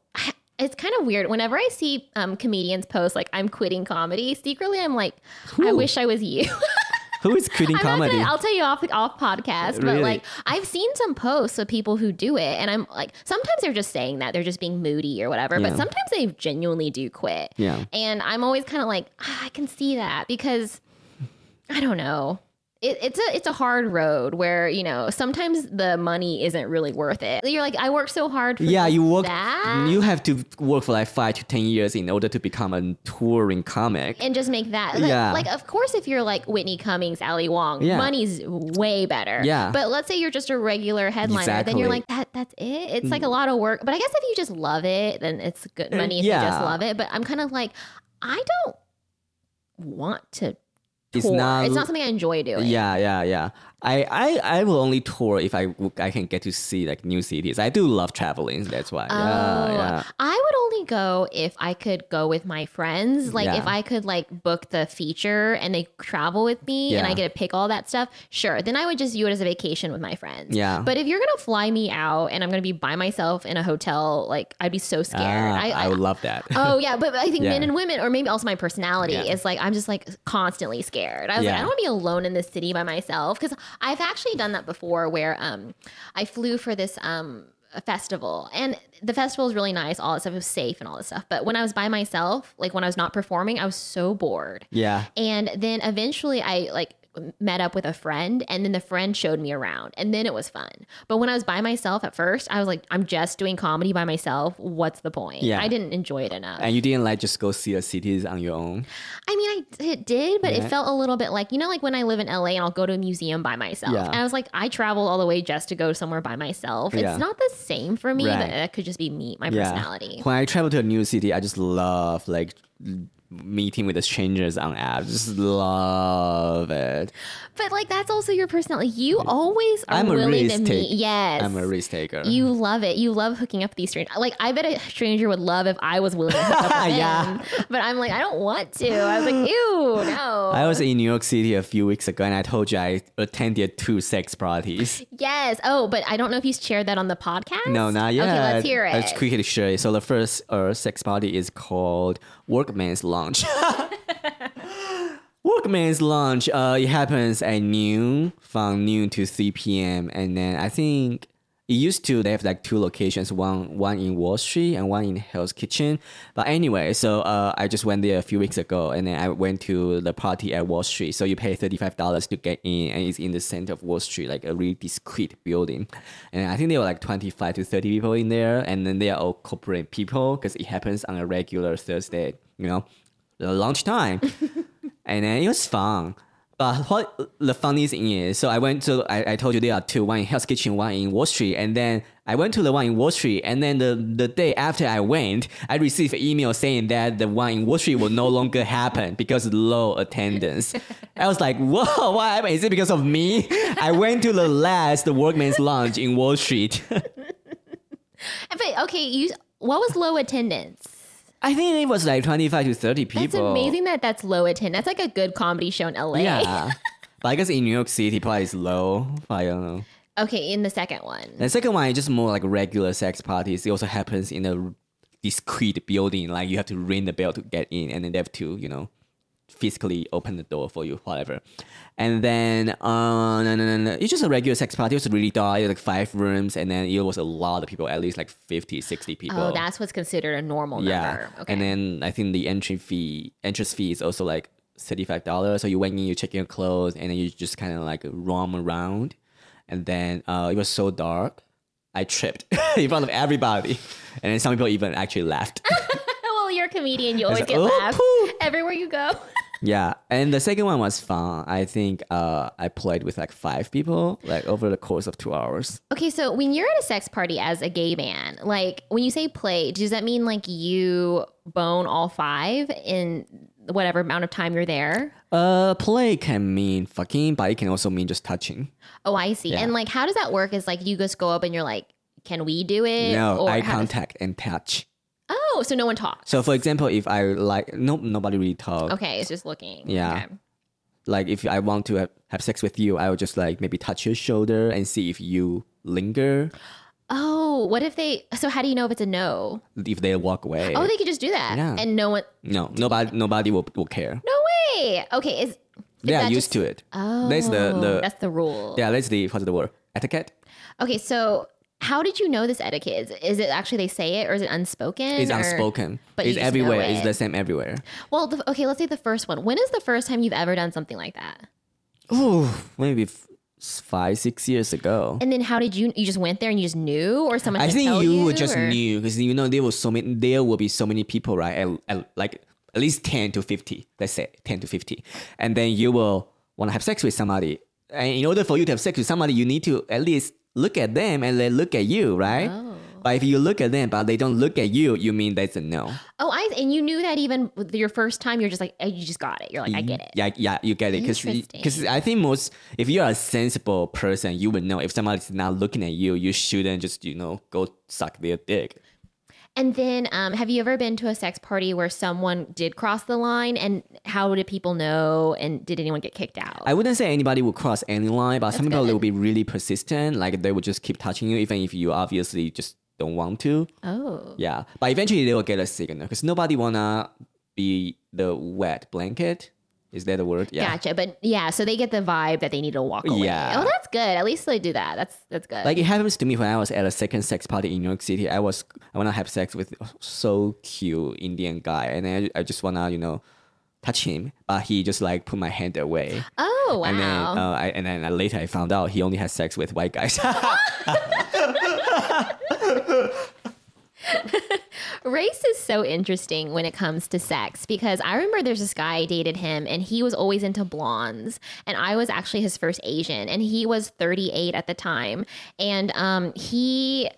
it's kind of weird whenever i see um, comedians post like i'm quitting comedy secretly i'm like i wish i was you [laughs] Who is quitting comedy? gonna, I'll tell you off off podcast, but like I've seen some posts of people who do it, and I'm like, sometimes they're just saying that they're just being moody or whatever, Yeah. but sometimes they genuinely do quit. Yeah. and I'm always kind of like, ah, I can see that because I don't know. It, it's a it's a hard road where you know sometimes the money isn't really worth it. You're like, I worked so hard. for Yeah, you work. that You have to work for like five to ten years in order to become a touring comic. and just make that. Like, Yeah. like, of course, if you're like Whitney Cummings, Ali Wong, Yeah. money's way better. Yeah. But let's say you're just a regular headliner, then you're like, that. That's it. It's like a mm. lot of work. But I guess if you just love it, then it's good money if you just love it. But I'm kind of like, I don't want to. Tour. not- It's not something I enjoy doing. Yeah, yeah, yeah. I, I, I will only tour if I, I can get to see like new cities. I do love traveling. That's why. Oh, yeah, yeah. I would only go if I could go with my friends. Like Yeah. if I could like book the feature and they travel with me and I get to pick all that stuff, sure. Then I would just view it as a vacation with my friends. Yeah. But if you're gonna fly me out and I'm gonna be by myself in a hotel, like I'd be so scared. Ah, I, would love that. Oh yeah, but I think men and women, or maybe also my personality, is like I'm just like constantly scared. I was like. I don't want to be alone in this city by myself because I've actually done that before, where um I flew for this um a festival and the festival was really nice, all that stuff was safe and all this stuff. But when I was by myself, like when I was not performing, I was so bored. yeah. And then eventually I like met up with a friend and then the friend showed me around and then it was fun. But when I was by myself at first, I was like, I'm just doing comedy by myself. What's the point? Yeah. I didn't enjoy it enough. And you didn't like just go see a cities on your own. I mean, I d- did, but Yeah. it felt a little bit like, you know, like when I live in LA and I'll go to a museum by myself. Yeah. And I was like, I travel all the way just to go somewhere by myself. Yeah. It's not the same for me, but that could just be me, my Yeah. personality. When I travel to a new city, I just love like meeting with the strangers on apps. Just love it. But like, that's also your personality. You always are I'm a willing to risk meet. take- Yes. I'm a risk taker. You love it. You love hooking up with these strangers. Like I bet a stranger would love if I was willing to hook up [laughs] with Yeah. them. But I'm like, I don't want to. I was like, ew, no. I was in New York City a few weeks ago, and I told you I attended two sex parties. yes. Oh, but I don't know if you shared that on the podcast. No, not yet. Okay, let's hear I'll just quickly share it. So the first uh, sex party is called Workman's Lunch. [laughs] Workman's Lunch. Uh, it happens at noon, from noon to three p.m. And then I think it used to they have like two locations, one one in Wall Street and one in Hell's Kitchen. But anyway, so uh, I just went there a few weeks ago, and then I went to the party at Wall Street. So you pay thirty five dollars to get in, and it's in the center of Wall Street, like a really discreet building. And I think there were like twenty five to thirty people in there, and then they are all corporate people because it happens on a regular Thursday, you know, the lunchtime [laughs] and then it was fun. But what the funniest thing is, so I went to, I, I told you there are two, one in Hell's Kitchen, one in Wall Street, and then I went to the one in Wall Street, and then the, the day after I went, I received an email saying that the one in Wall Street will no longer happen because of low attendance. [laughs] I was like, whoa, what happened? Is it because of me? I went to the last workman's lunch in Wall Street. [laughs] [laughs] But okay, you. What was low attendance? I think it was like 25 to 30 people. That's amazing that that's low attendance. That's like a good comedy show in LA. Yeah. [laughs] but I guess in New York City, probably it's low. I don't know. Okay, in the second one. The second one is just more like regular sex parties. It also happens in a discreet building. Like you have to ring the bell to get in, and then they have to, you know, physically open the door for you, whatever. And then, uh, no, no, no, no. It's just a regular sex party. It was really dark. It was like five rooms, and then it was a lot of people, at least like 50, 60 people. Oh, that's what's considered a normal yeah. number. Okay. And then I think the entry fee, entrance fee is also like thirty-five dollars. So you went in, you check your clothes, and then you just kind of like roam around. And then uh, it was so dark, I tripped [laughs] in front of everybody, and then some people even actually laughed. [laughs] well, you're a comedian. You always like, get "Oh, laughs poo." everywhere you go. Yeah, and the second one was fun. I think uh, I played with like five people, like over the course of two hours. Okay, so when you're at a sex party as a gay man, like when you say play, does that mean like you bone all five in whatever amount of time you're there? Uh, play can mean fucking, but it can also mean just touching. Oh, I see. Yeah. And like, how does that work? Is like you just go up and you're like, "Can we do it?" No, Or eye how does- contact and touch. Oh, so no one talks. So, for example, if I like, no, nobody really talk. okay, it's just looking. Yeah. Okay. Like, if I want to have, have sex with you, I would just like maybe touch your shoulder and see if you linger, Oh, what if they? So how do you know if it's a no? if they walk away. Oh, they could just do that, Yeah. and no one. no, nobody, nobody will, will care. No way. Okay, is, is They are used just- to it. Oh, That's the oh, the that's the rule. yeah. That's the what's the word? Etiquette. Okay, so how did you know this etiquette? Is, is it actually they say it or is it unspoken? It's or- unspoken. but it's everywhere. It's the same everywhere. Well, the, okay, let's say the first one. When is the first time you've ever done something like that? Oh, maybe f- five, six years ago. And then how did you? You just went there and you just knew, or someone? I think you, you would just or- knew because you know there was so many. There will be so many people, right? At, at, like at least ten to fifty. Let's say ten to fifty, and then you will want to have sex with somebody. And in order for you to have sex with somebody, you need to at least look at them and they look at you, right? Oh. But if you look at them but they don't look at you, you mean that's a no. Oh, I and you knew that even your first time, you're just like you just got it. You're like, I get it. Yeah, yeah, you get it. Because. I think most, if you're a sensible person, you would know if somebody's not looking at you, you shouldn't just you know go suck their dick. And then, um, have you ever been to a sex party where someone did cross the line? And how did people know? And did anyone get kicked out? I wouldn't say anybody would cross any line, but some people good. will be really persistent. Like they would just keep touching you, even if you obviously just don't want to. oh, Yeah, but eventually they will get a signal because nobody wanna be the wet blanket. Is that a word? Yeah. gotcha. But yeah, so they get the vibe that they need to walk away. Yeah. Oh, that's good. At least they do that. That's that's good. Like it happens to me when I was at a second sex party in New York City. I was I wanna have sex with so cute Indian guy, and I, I just wanna you know touch him, but he just like put my hand away. oh wow. And then, uh, I, and then later I found out he only has sex with white guys. [laughs] [laughs] [laughs] Race is so interesting when it comes to sex because I remember there's this guy I dated him and he was always into blondes and I was actually his first Asian and he was 38 at the time and um he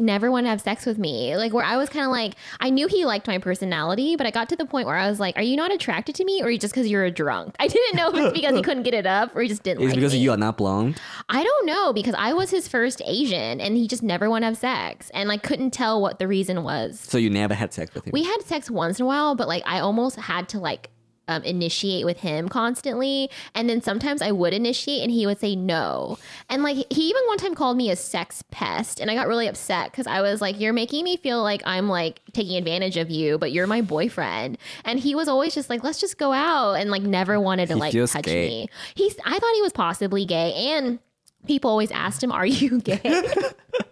never want to have sex with me like where I was kind of like I knew he liked my personality but I got to the point where I was like are you not attracted to me or just because you're a drunk I didn't know if it's because he [laughs] couldn't get it up or he just didn't it's like because me. you are not blonde. I don't know because I was his first Asian and he just never want to have sex and like couldn't tell what the reason was So you never had sex with him. we had sex once in a while, but like I almost had to like um, initiate with him constantly. And then sometimes I would initiate and he would say no. And like he even one time called me a sex pest. And I got really upset because I was like, You're making me feel like I'm like taking advantage of you, but you're my boyfriend. And he was always just like, Let's just go out and like never wanted to He like touch gay. me. He's I thought he was possibly gay. And people always asked him, Are you [laughs] gay? [laughs]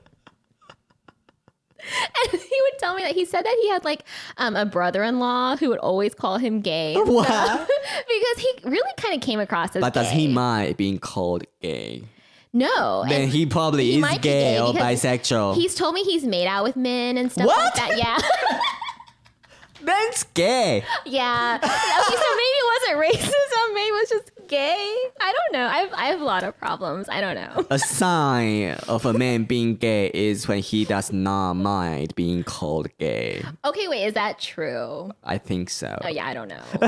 [laughs] And he would tell me that he said that he had like um, a brother-in-law who would always call him gay. [laughs] What? stuff. [laughs] because he really kind of came across as but does he gay. mind being called gay? No. Then he probably he is gay, gay or bisexual. He's told me he's made out with men and stuff What? like that. Yeah. That's gay. yeah. Okay, so maybe it wasn't racism, maybe it was just gay. I don't know. I have, I have a lot of problems. I don't know. A sign of a man being gay is when he does not mind being called gay. Okay, wait, is that true? I think so. Oh yeah, I don't know. [laughs]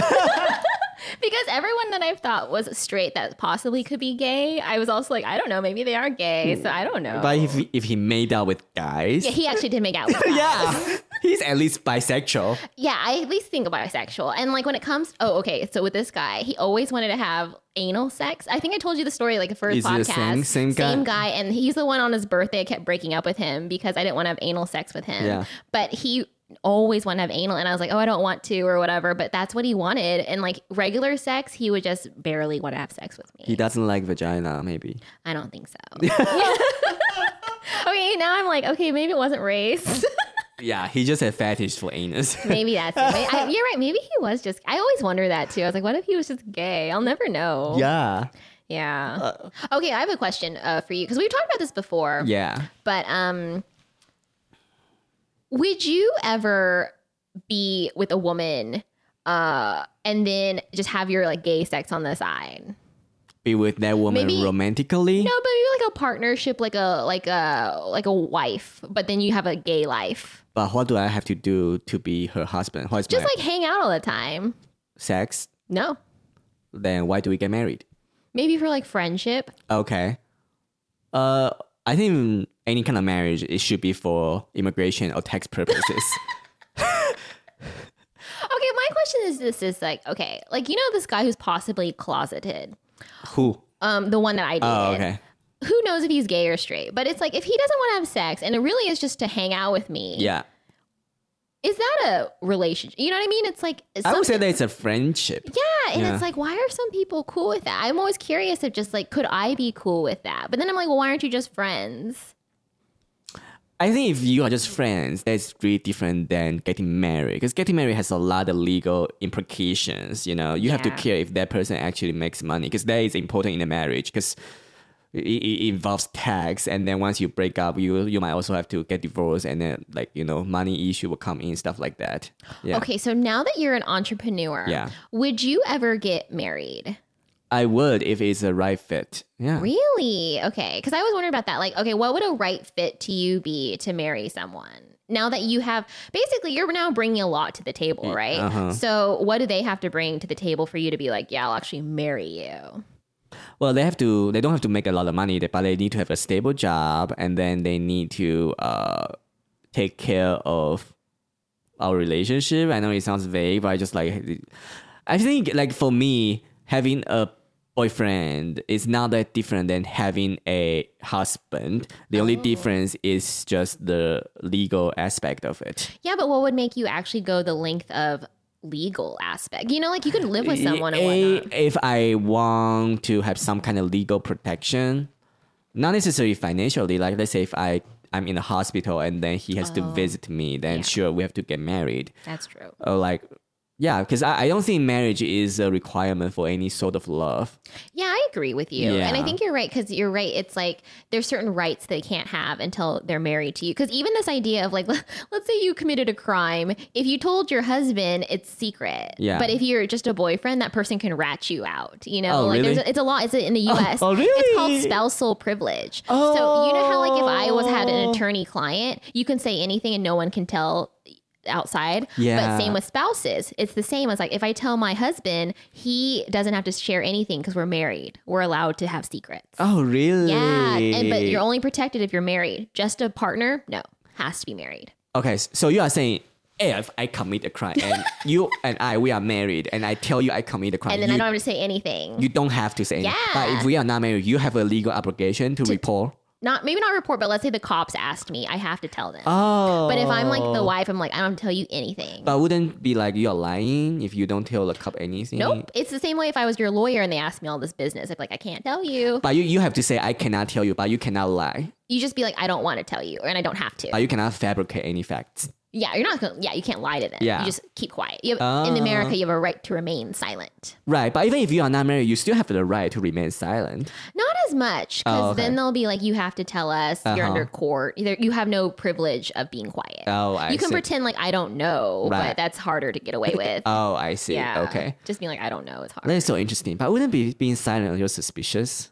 because everyone that I've thought was straight that possibly could be gay, I was also like, I don't know, maybe they are gay, so I don't know. But if if he made out with guys, yeah, he actually did make out with [laughs] guys. yeah, [laughs] he's at least bisexual. Yeah, I at least think bisexual. And like when it comes, oh, okay. So with this guy, he always wanted to have anal sex. I think I told you the story like the first Is podcast. the same- same guy? Same guy, and he's the one on his birthday. I kept breaking up with him because I didn't want to have anal sex with him. Yeah. But he always wanted to have anal, and I was like, oh, I don't want to or whatever. But that's what he wanted. And like regular sex, he would just barely want to have sex with me. He doesn't like vagina, maybe. I don't think so. [laughs] okay, now I'm like, okay, maybe it wasn't race. [laughs] Yeah, he just had fetish for anus. [laughs] Maybe that's it. I, you're right. Maybe he was just. I always wonder that too. I was like, what if he was just gay? I'll never know. yeah, Yeah. okay, I have a question uh, for you because we've talked about this before. yeah. But um, would you ever be with a woman uh, and then just have your like gay sex on the side? Be with that woman Maybe- romantically. No, but maybe like a partnership, like a like a like a wife, but then you have a gay life. But what do I have to do to be her husband? What's Just my like hang out all the time. sex? No, Then why do we get married? maybe for like friendship. Okay. Uh, I think any kind of marriage it should be for immigration or tax purposes. [laughs] Okay, my question is this: is like okay, like you know this guy who's possibly closeted, Who? um, the one that I dated. Oh, okay. Who knows if he's gay or straight? But it's like if he doesn't want to have sex, and it really is just to hang out with me. Yeah, is that a relationship? You know what I mean? It's like I would say that it's a friendship. yeah, and Yeah. it's like why are some people cool with that? I'm always curious if just like could I be cool with that? But then I'm like, well, why aren't you just friends? I think if you are just friends, that's really different than getting married. Because getting married has a lot of legal implications. You know, you have to care if that person actually makes money, because that is important in a marriage. Because it, it involves tax, and then once you break up, you you might also have to get divorced, and then like you know, money issue will come in, stuff like that. Yeah, Okay, so now that you're an entrepreneur, Yeah. would you ever get married? I would if it's a right fit. Yeah, Really? Okay. Because I was wondering about that. Like, okay, what would a right fit to you be to marry someone? Now that you have, basically, you're now bringing a lot to the table, right? uh-huh. So, what do they have to bring to the table for you to be like, yeah, I'll actually marry you? Well, they have to. They don't have to make a lot of money, but they need to have a stable job, and then they need to uh, take care of our relationship. I know it sounds vague, but I just like. I think like for me, having a boyfriend is not that different than having a husband. The only difference is just the legal aspect of it. Yeah, but what would make you actually go the length of legal aspect? You know, like you could live with someone eh, whatnot. If I want to have some kind of legal protection, not necessarily financially. Like let's say if I I'm in a hospital and then he has to oh. visit me, then Oh. Yeah. sure we have to get married. That's true. Or like yeah, because I, I don't think marriage is a requirement for any sort of love. Yeah, I agree with you. And I think you're right because you're right. It's like there's certain rights they can't have until they're married to you. Because even this idea of like, [laughs] let's say you committed a crime, if you told your husband, it's secret. Yeah. But if you're just a boyfriend, that person can rat you out. You know, Oh, like there's really? a, it's a law. It's in the U.S. oh, really? Oh, it's called spousal privilege. Oh. So you know how like if I was had an Oh. attorney client, you can say anything and no one can tell outside. Yeah. But same with spouses. It's the same as like if I tell my husband, he doesn't have to share anything because we're married. We're allowed to have secrets. Oh really? Yeah. And but you're only protected if you're married. Just a partner, no. Has to be married. Okay, so you are saying if I commit a crime and [laughs] you and I we are married and I tell you I commit a crime, And then you, I don't have to say anything. you don't have to say anything. But if we are not married, you have a legal obligation to, report. Not maybe not report, but let's say the cops asked me, I have to tell them. Oh. But if I'm like the oh. wife, I'm like, I don't tell you anything. But wouldn't be like you're lying if you don't tell the cop anything. Nope. It's the same way if I was your lawyer and they asked me all this business. I'd be like, I can't tell you. But you, you have to say I cannot tell you, but you cannot lie. You just be like, I don't want to tell you, and I don't have to. But you cannot fabricate any facts. Yeah, you're not gonna. Yeah, you can't lie to them. Yeah. you just keep quiet. You have, in Ah. America, you have a right to remain silent. Right. But even if you are not married, you still have the right to remain silent. Not as much, because Oh, okay. then they'll be like, you have to tell us. You're Uh-huh. under court. Either you have no privilege of being quiet. Oh, I you can see. pretend like I don't know, Right. but that's harder to get away [laughs] with. Oh, I see. yeah. Okay. Just being like I don't know. It's hard. That is so interesting. But wouldn't be being silent you're suspicious?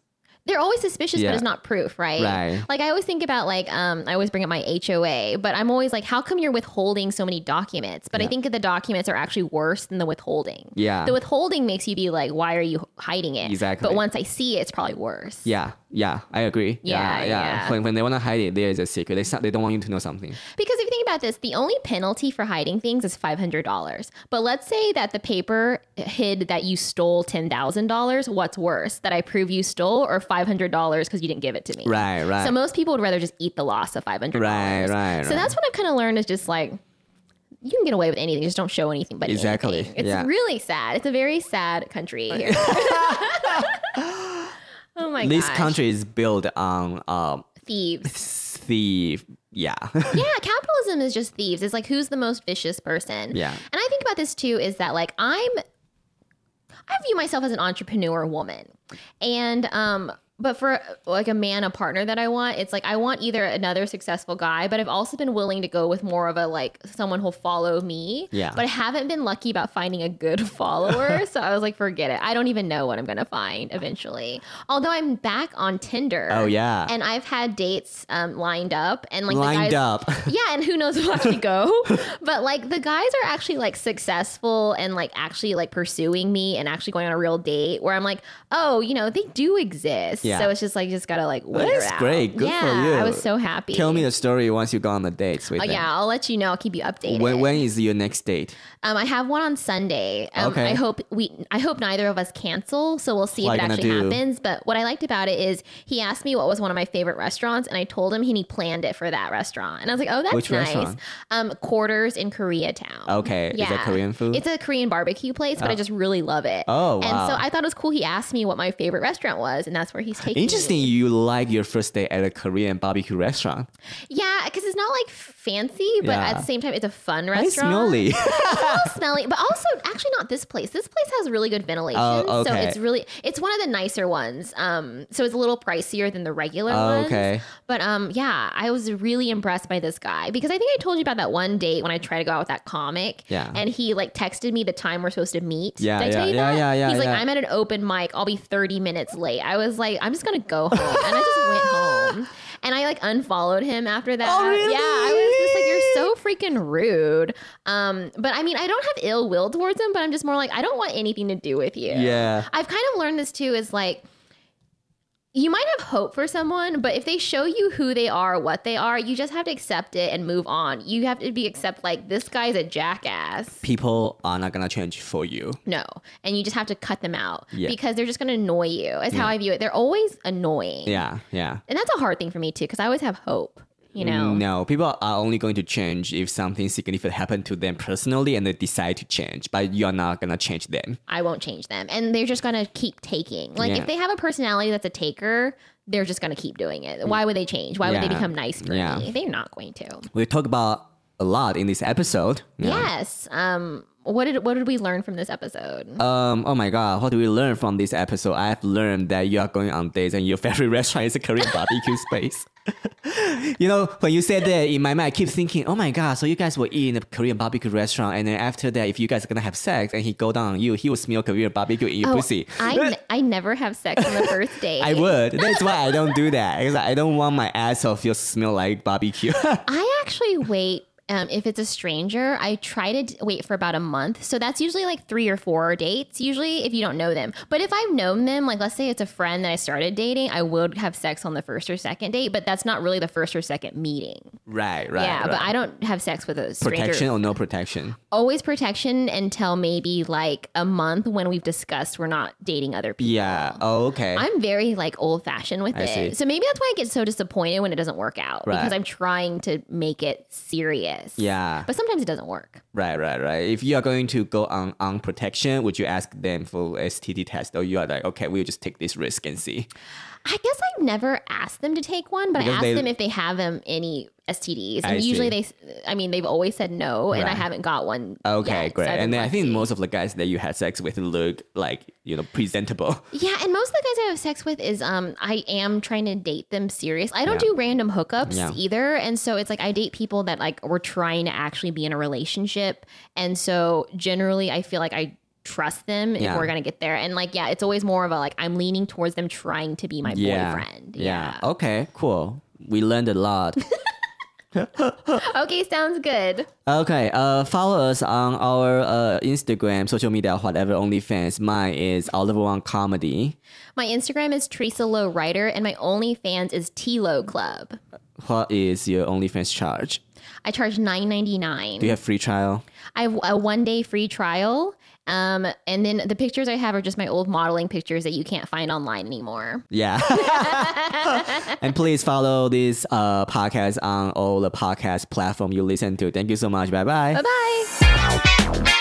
They're always suspicious, Yeah. but it's not proof, right? Right. Like I always think about like um I always bring up my HOA, but I'm always like, how come you're withholding so many documents? But I Yeah. think the documents are actually worse than the withholding. Yeah. The withholding makes you be like, why are you hiding it? Exactly. But once I see it, it's probably worse. Yeah, yeah, I agree. Yeah, yeah. When, when they want to hide it, there is a secret. They, they don't want you to know something. Because if you think about this, the only penalty for hiding things is five hundred dollars. But let's say that the paper hid that you stole ten thousand dollars. What's worse, that I prove you stole, or five hundred dollars because you didn't give it to me? Right, right. So most people would rather just eat the loss of five hundred Right, right, So right. that's what I've kind of learned is just like you can get away with anything, just don't show anything. But Exactly, anything. it's yeah. really sad. It's a very sad country here. [laughs] [laughs] oh my this gosh. country is built on um, thieves. [laughs] thief. Yeah. [laughs] yeah, capitalism is just thieves. It's like who's the most vicious person. Yeah. And I think about this too is that like I'm I view myself as an entrepreneur woman. And um but for like a man, a partner that I want, it's like I want either another successful guy, but I've also been willing to go with more of a like someone who'll follow me. Yeah. But I haven't been lucky about finding a good [laughs] follower. [laughs] so I was like, forget it. I don't even know what I'm gonna find eventually. Although I'm back on Tinder. Oh, yeah. And I've had dates um, lined up and like Lined guys, up. [laughs] yeah, and who knows if I'll actually go. but like the guys are actually like successful and like actually like pursuing me and actually going on a real date where I'm like, oh, you know, they do exist. Yeah. So it's just like you just gotta like wait That's it out. great. Good yeah, for you. I was so happy. Tell me the story once you go on the dates with Oh, them. yeah, I'll let you know. I'll keep you updated. When, when is your next date? Um, I have one on Sunday. Um, Okay. I hope we. I hope neither of us cancel. So we'll see What if it you actually gonna do? happens. But what I liked about it is he asked me what was one of my favorite restaurants, and I told him, and he planned it for that restaurant. And I was like, oh, that's Which nice. restaurant? Um, Quarters in Koreatown. Okay. Is that Korean food? It's a Korean barbecue place, but I just really love it. Oh, And wow. so I thought it was cool. He asked me what my favorite restaurant was, and that's where taking. Interesting. You like your first day at a Korean barbecue restaurant. Yeah, because it's not like fancy, but Yeah. at the same time, it's a fun restaurant. smelly. [laughs] It's [laughs] smelly, but also actually not this place. This place has really good ventilation, Oh, so it's really it's one of the nicer ones. Um, so it's a little pricier than the regular Oh, ones. okay. But um, yeah, I was really impressed by this guy because I think I told you about that one date when I tried to go out with that comic. Yeah. And he like texted me the time we're supposed to meet. Yeah, Did I tell yeah, you yeah, that? yeah, yeah, He's like. I'm at an open mic. I'll be 30 minutes late. I was like, I'm just gonna go home, and I just went home. [gasps] And I like unfollowed him after that. Oh, really? Yeah, I was just like, you're so freaking rude. Um, but I mean, I don't have ill will towards him, but I'm just more like, I don't want anything to do with you. Yeah. I've kind of learned this too is like you might have hope for someone, but if they show you who they are, what they are, you just have to accept it and move on. You have to be accept like this guy's a jackass. People are not gonna change for you. No. And you just have to cut them out Yeah. because they're just going to annoy you. Is how I view it. They're always annoying. Yeah, yeah. And that's a hard thing for me too because I always have hope, you know. No, people are only going to change if something significant happened to them personally and they decide to change, but you're not gonna change them. I won't change them. And they're just going to keep taking. Like Yeah. if they have a personality that's a taker, they're just going to keep doing it. Why would they change? Why would they become nice for Yeah. me? They're not going to. We talk about a lot in this episode. Yeah. Yes. Um what did what did we learn from this episode? Um. Oh my God. What do we learn from this episode? I have learned that you are going on dates and your [laughs] favorite restaurant is a Korean [laughs] barbecue space. [laughs] you know, when you said that in my mind, I keep thinking, oh my God. So you guys will eat in a Korean barbecue restaurant, and then after that, if you guys are gonna have sex and he go down on you, he will smell Korean barbecue in your Oh, pussy. I, I never have sex on the first date. I would. That's why I don't do that. Because I don't want my asshole feel smell like barbecue. I actually wait. Um, if it's a stranger, I try to d- wait for about a month. So that's usually like three or four dates, usually if you don't know them. But if I've known them, like let's say it's a friend that I started dating, I would have sex on the first or second date, but that's not really the first or second meeting. right, right. yeah, but. I don't have sex with a stranger. protection or no protection. Always protection until maybe like a month when we've discussed we're not dating other people. Yeah. Oh, okay. I'm very like old fashioned with I it. see. So maybe that's why I get so disappointed when it doesn't work out Right. because I'm trying to make it serious. Yeah. But sometimes it doesn't work. Right, right, right. If you are going to go on on protection, would you ask them for STD test, or you are like, okay, we'll just take this risk and see? I guess I've never asked them to take one, but Because I asked they- them if they have um, any STDs. And I usually see. they, I mean, they've always said no, and I haven't got one. Okay, yet, great. I've and then I think most of the guys that you had sex with look like you know presentable. [laughs] Yeah, and most of the guys I have sex with is um I am trying to date them serious. I don't Yeah. do random hookups Yeah. either, and so it's like I date people that like we're trying to actually be in a relationship, and so generally I feel like I trust them if Yeah. we're gonna get there, and like yeah, it's always more of a like I'm leaning towards them trying to be my Yeah. boyfriend. Yeah. Okay. Cool. We learned a lot. [laughs] [laughs] Okay, sounds good. okay. Uh, follow us on our uh Instagram, social media, whatever. OnlyFans. Mine is Oliver Wong Comedy. My Instagram is Teresa Lo Writer, and my OnlyFans is T Low Club. What is your OnlyFans charge? I charge nine ninety nine. Do you have free trial? I have a one day free trial. Um, and then the pictures I have are just my old modeling pictures that you can't find online anymore. Yeah. [laughs] and please follow this uh, podcast on all the podcast platform you listen to. Thank you so much. Bye bye. Bye bye.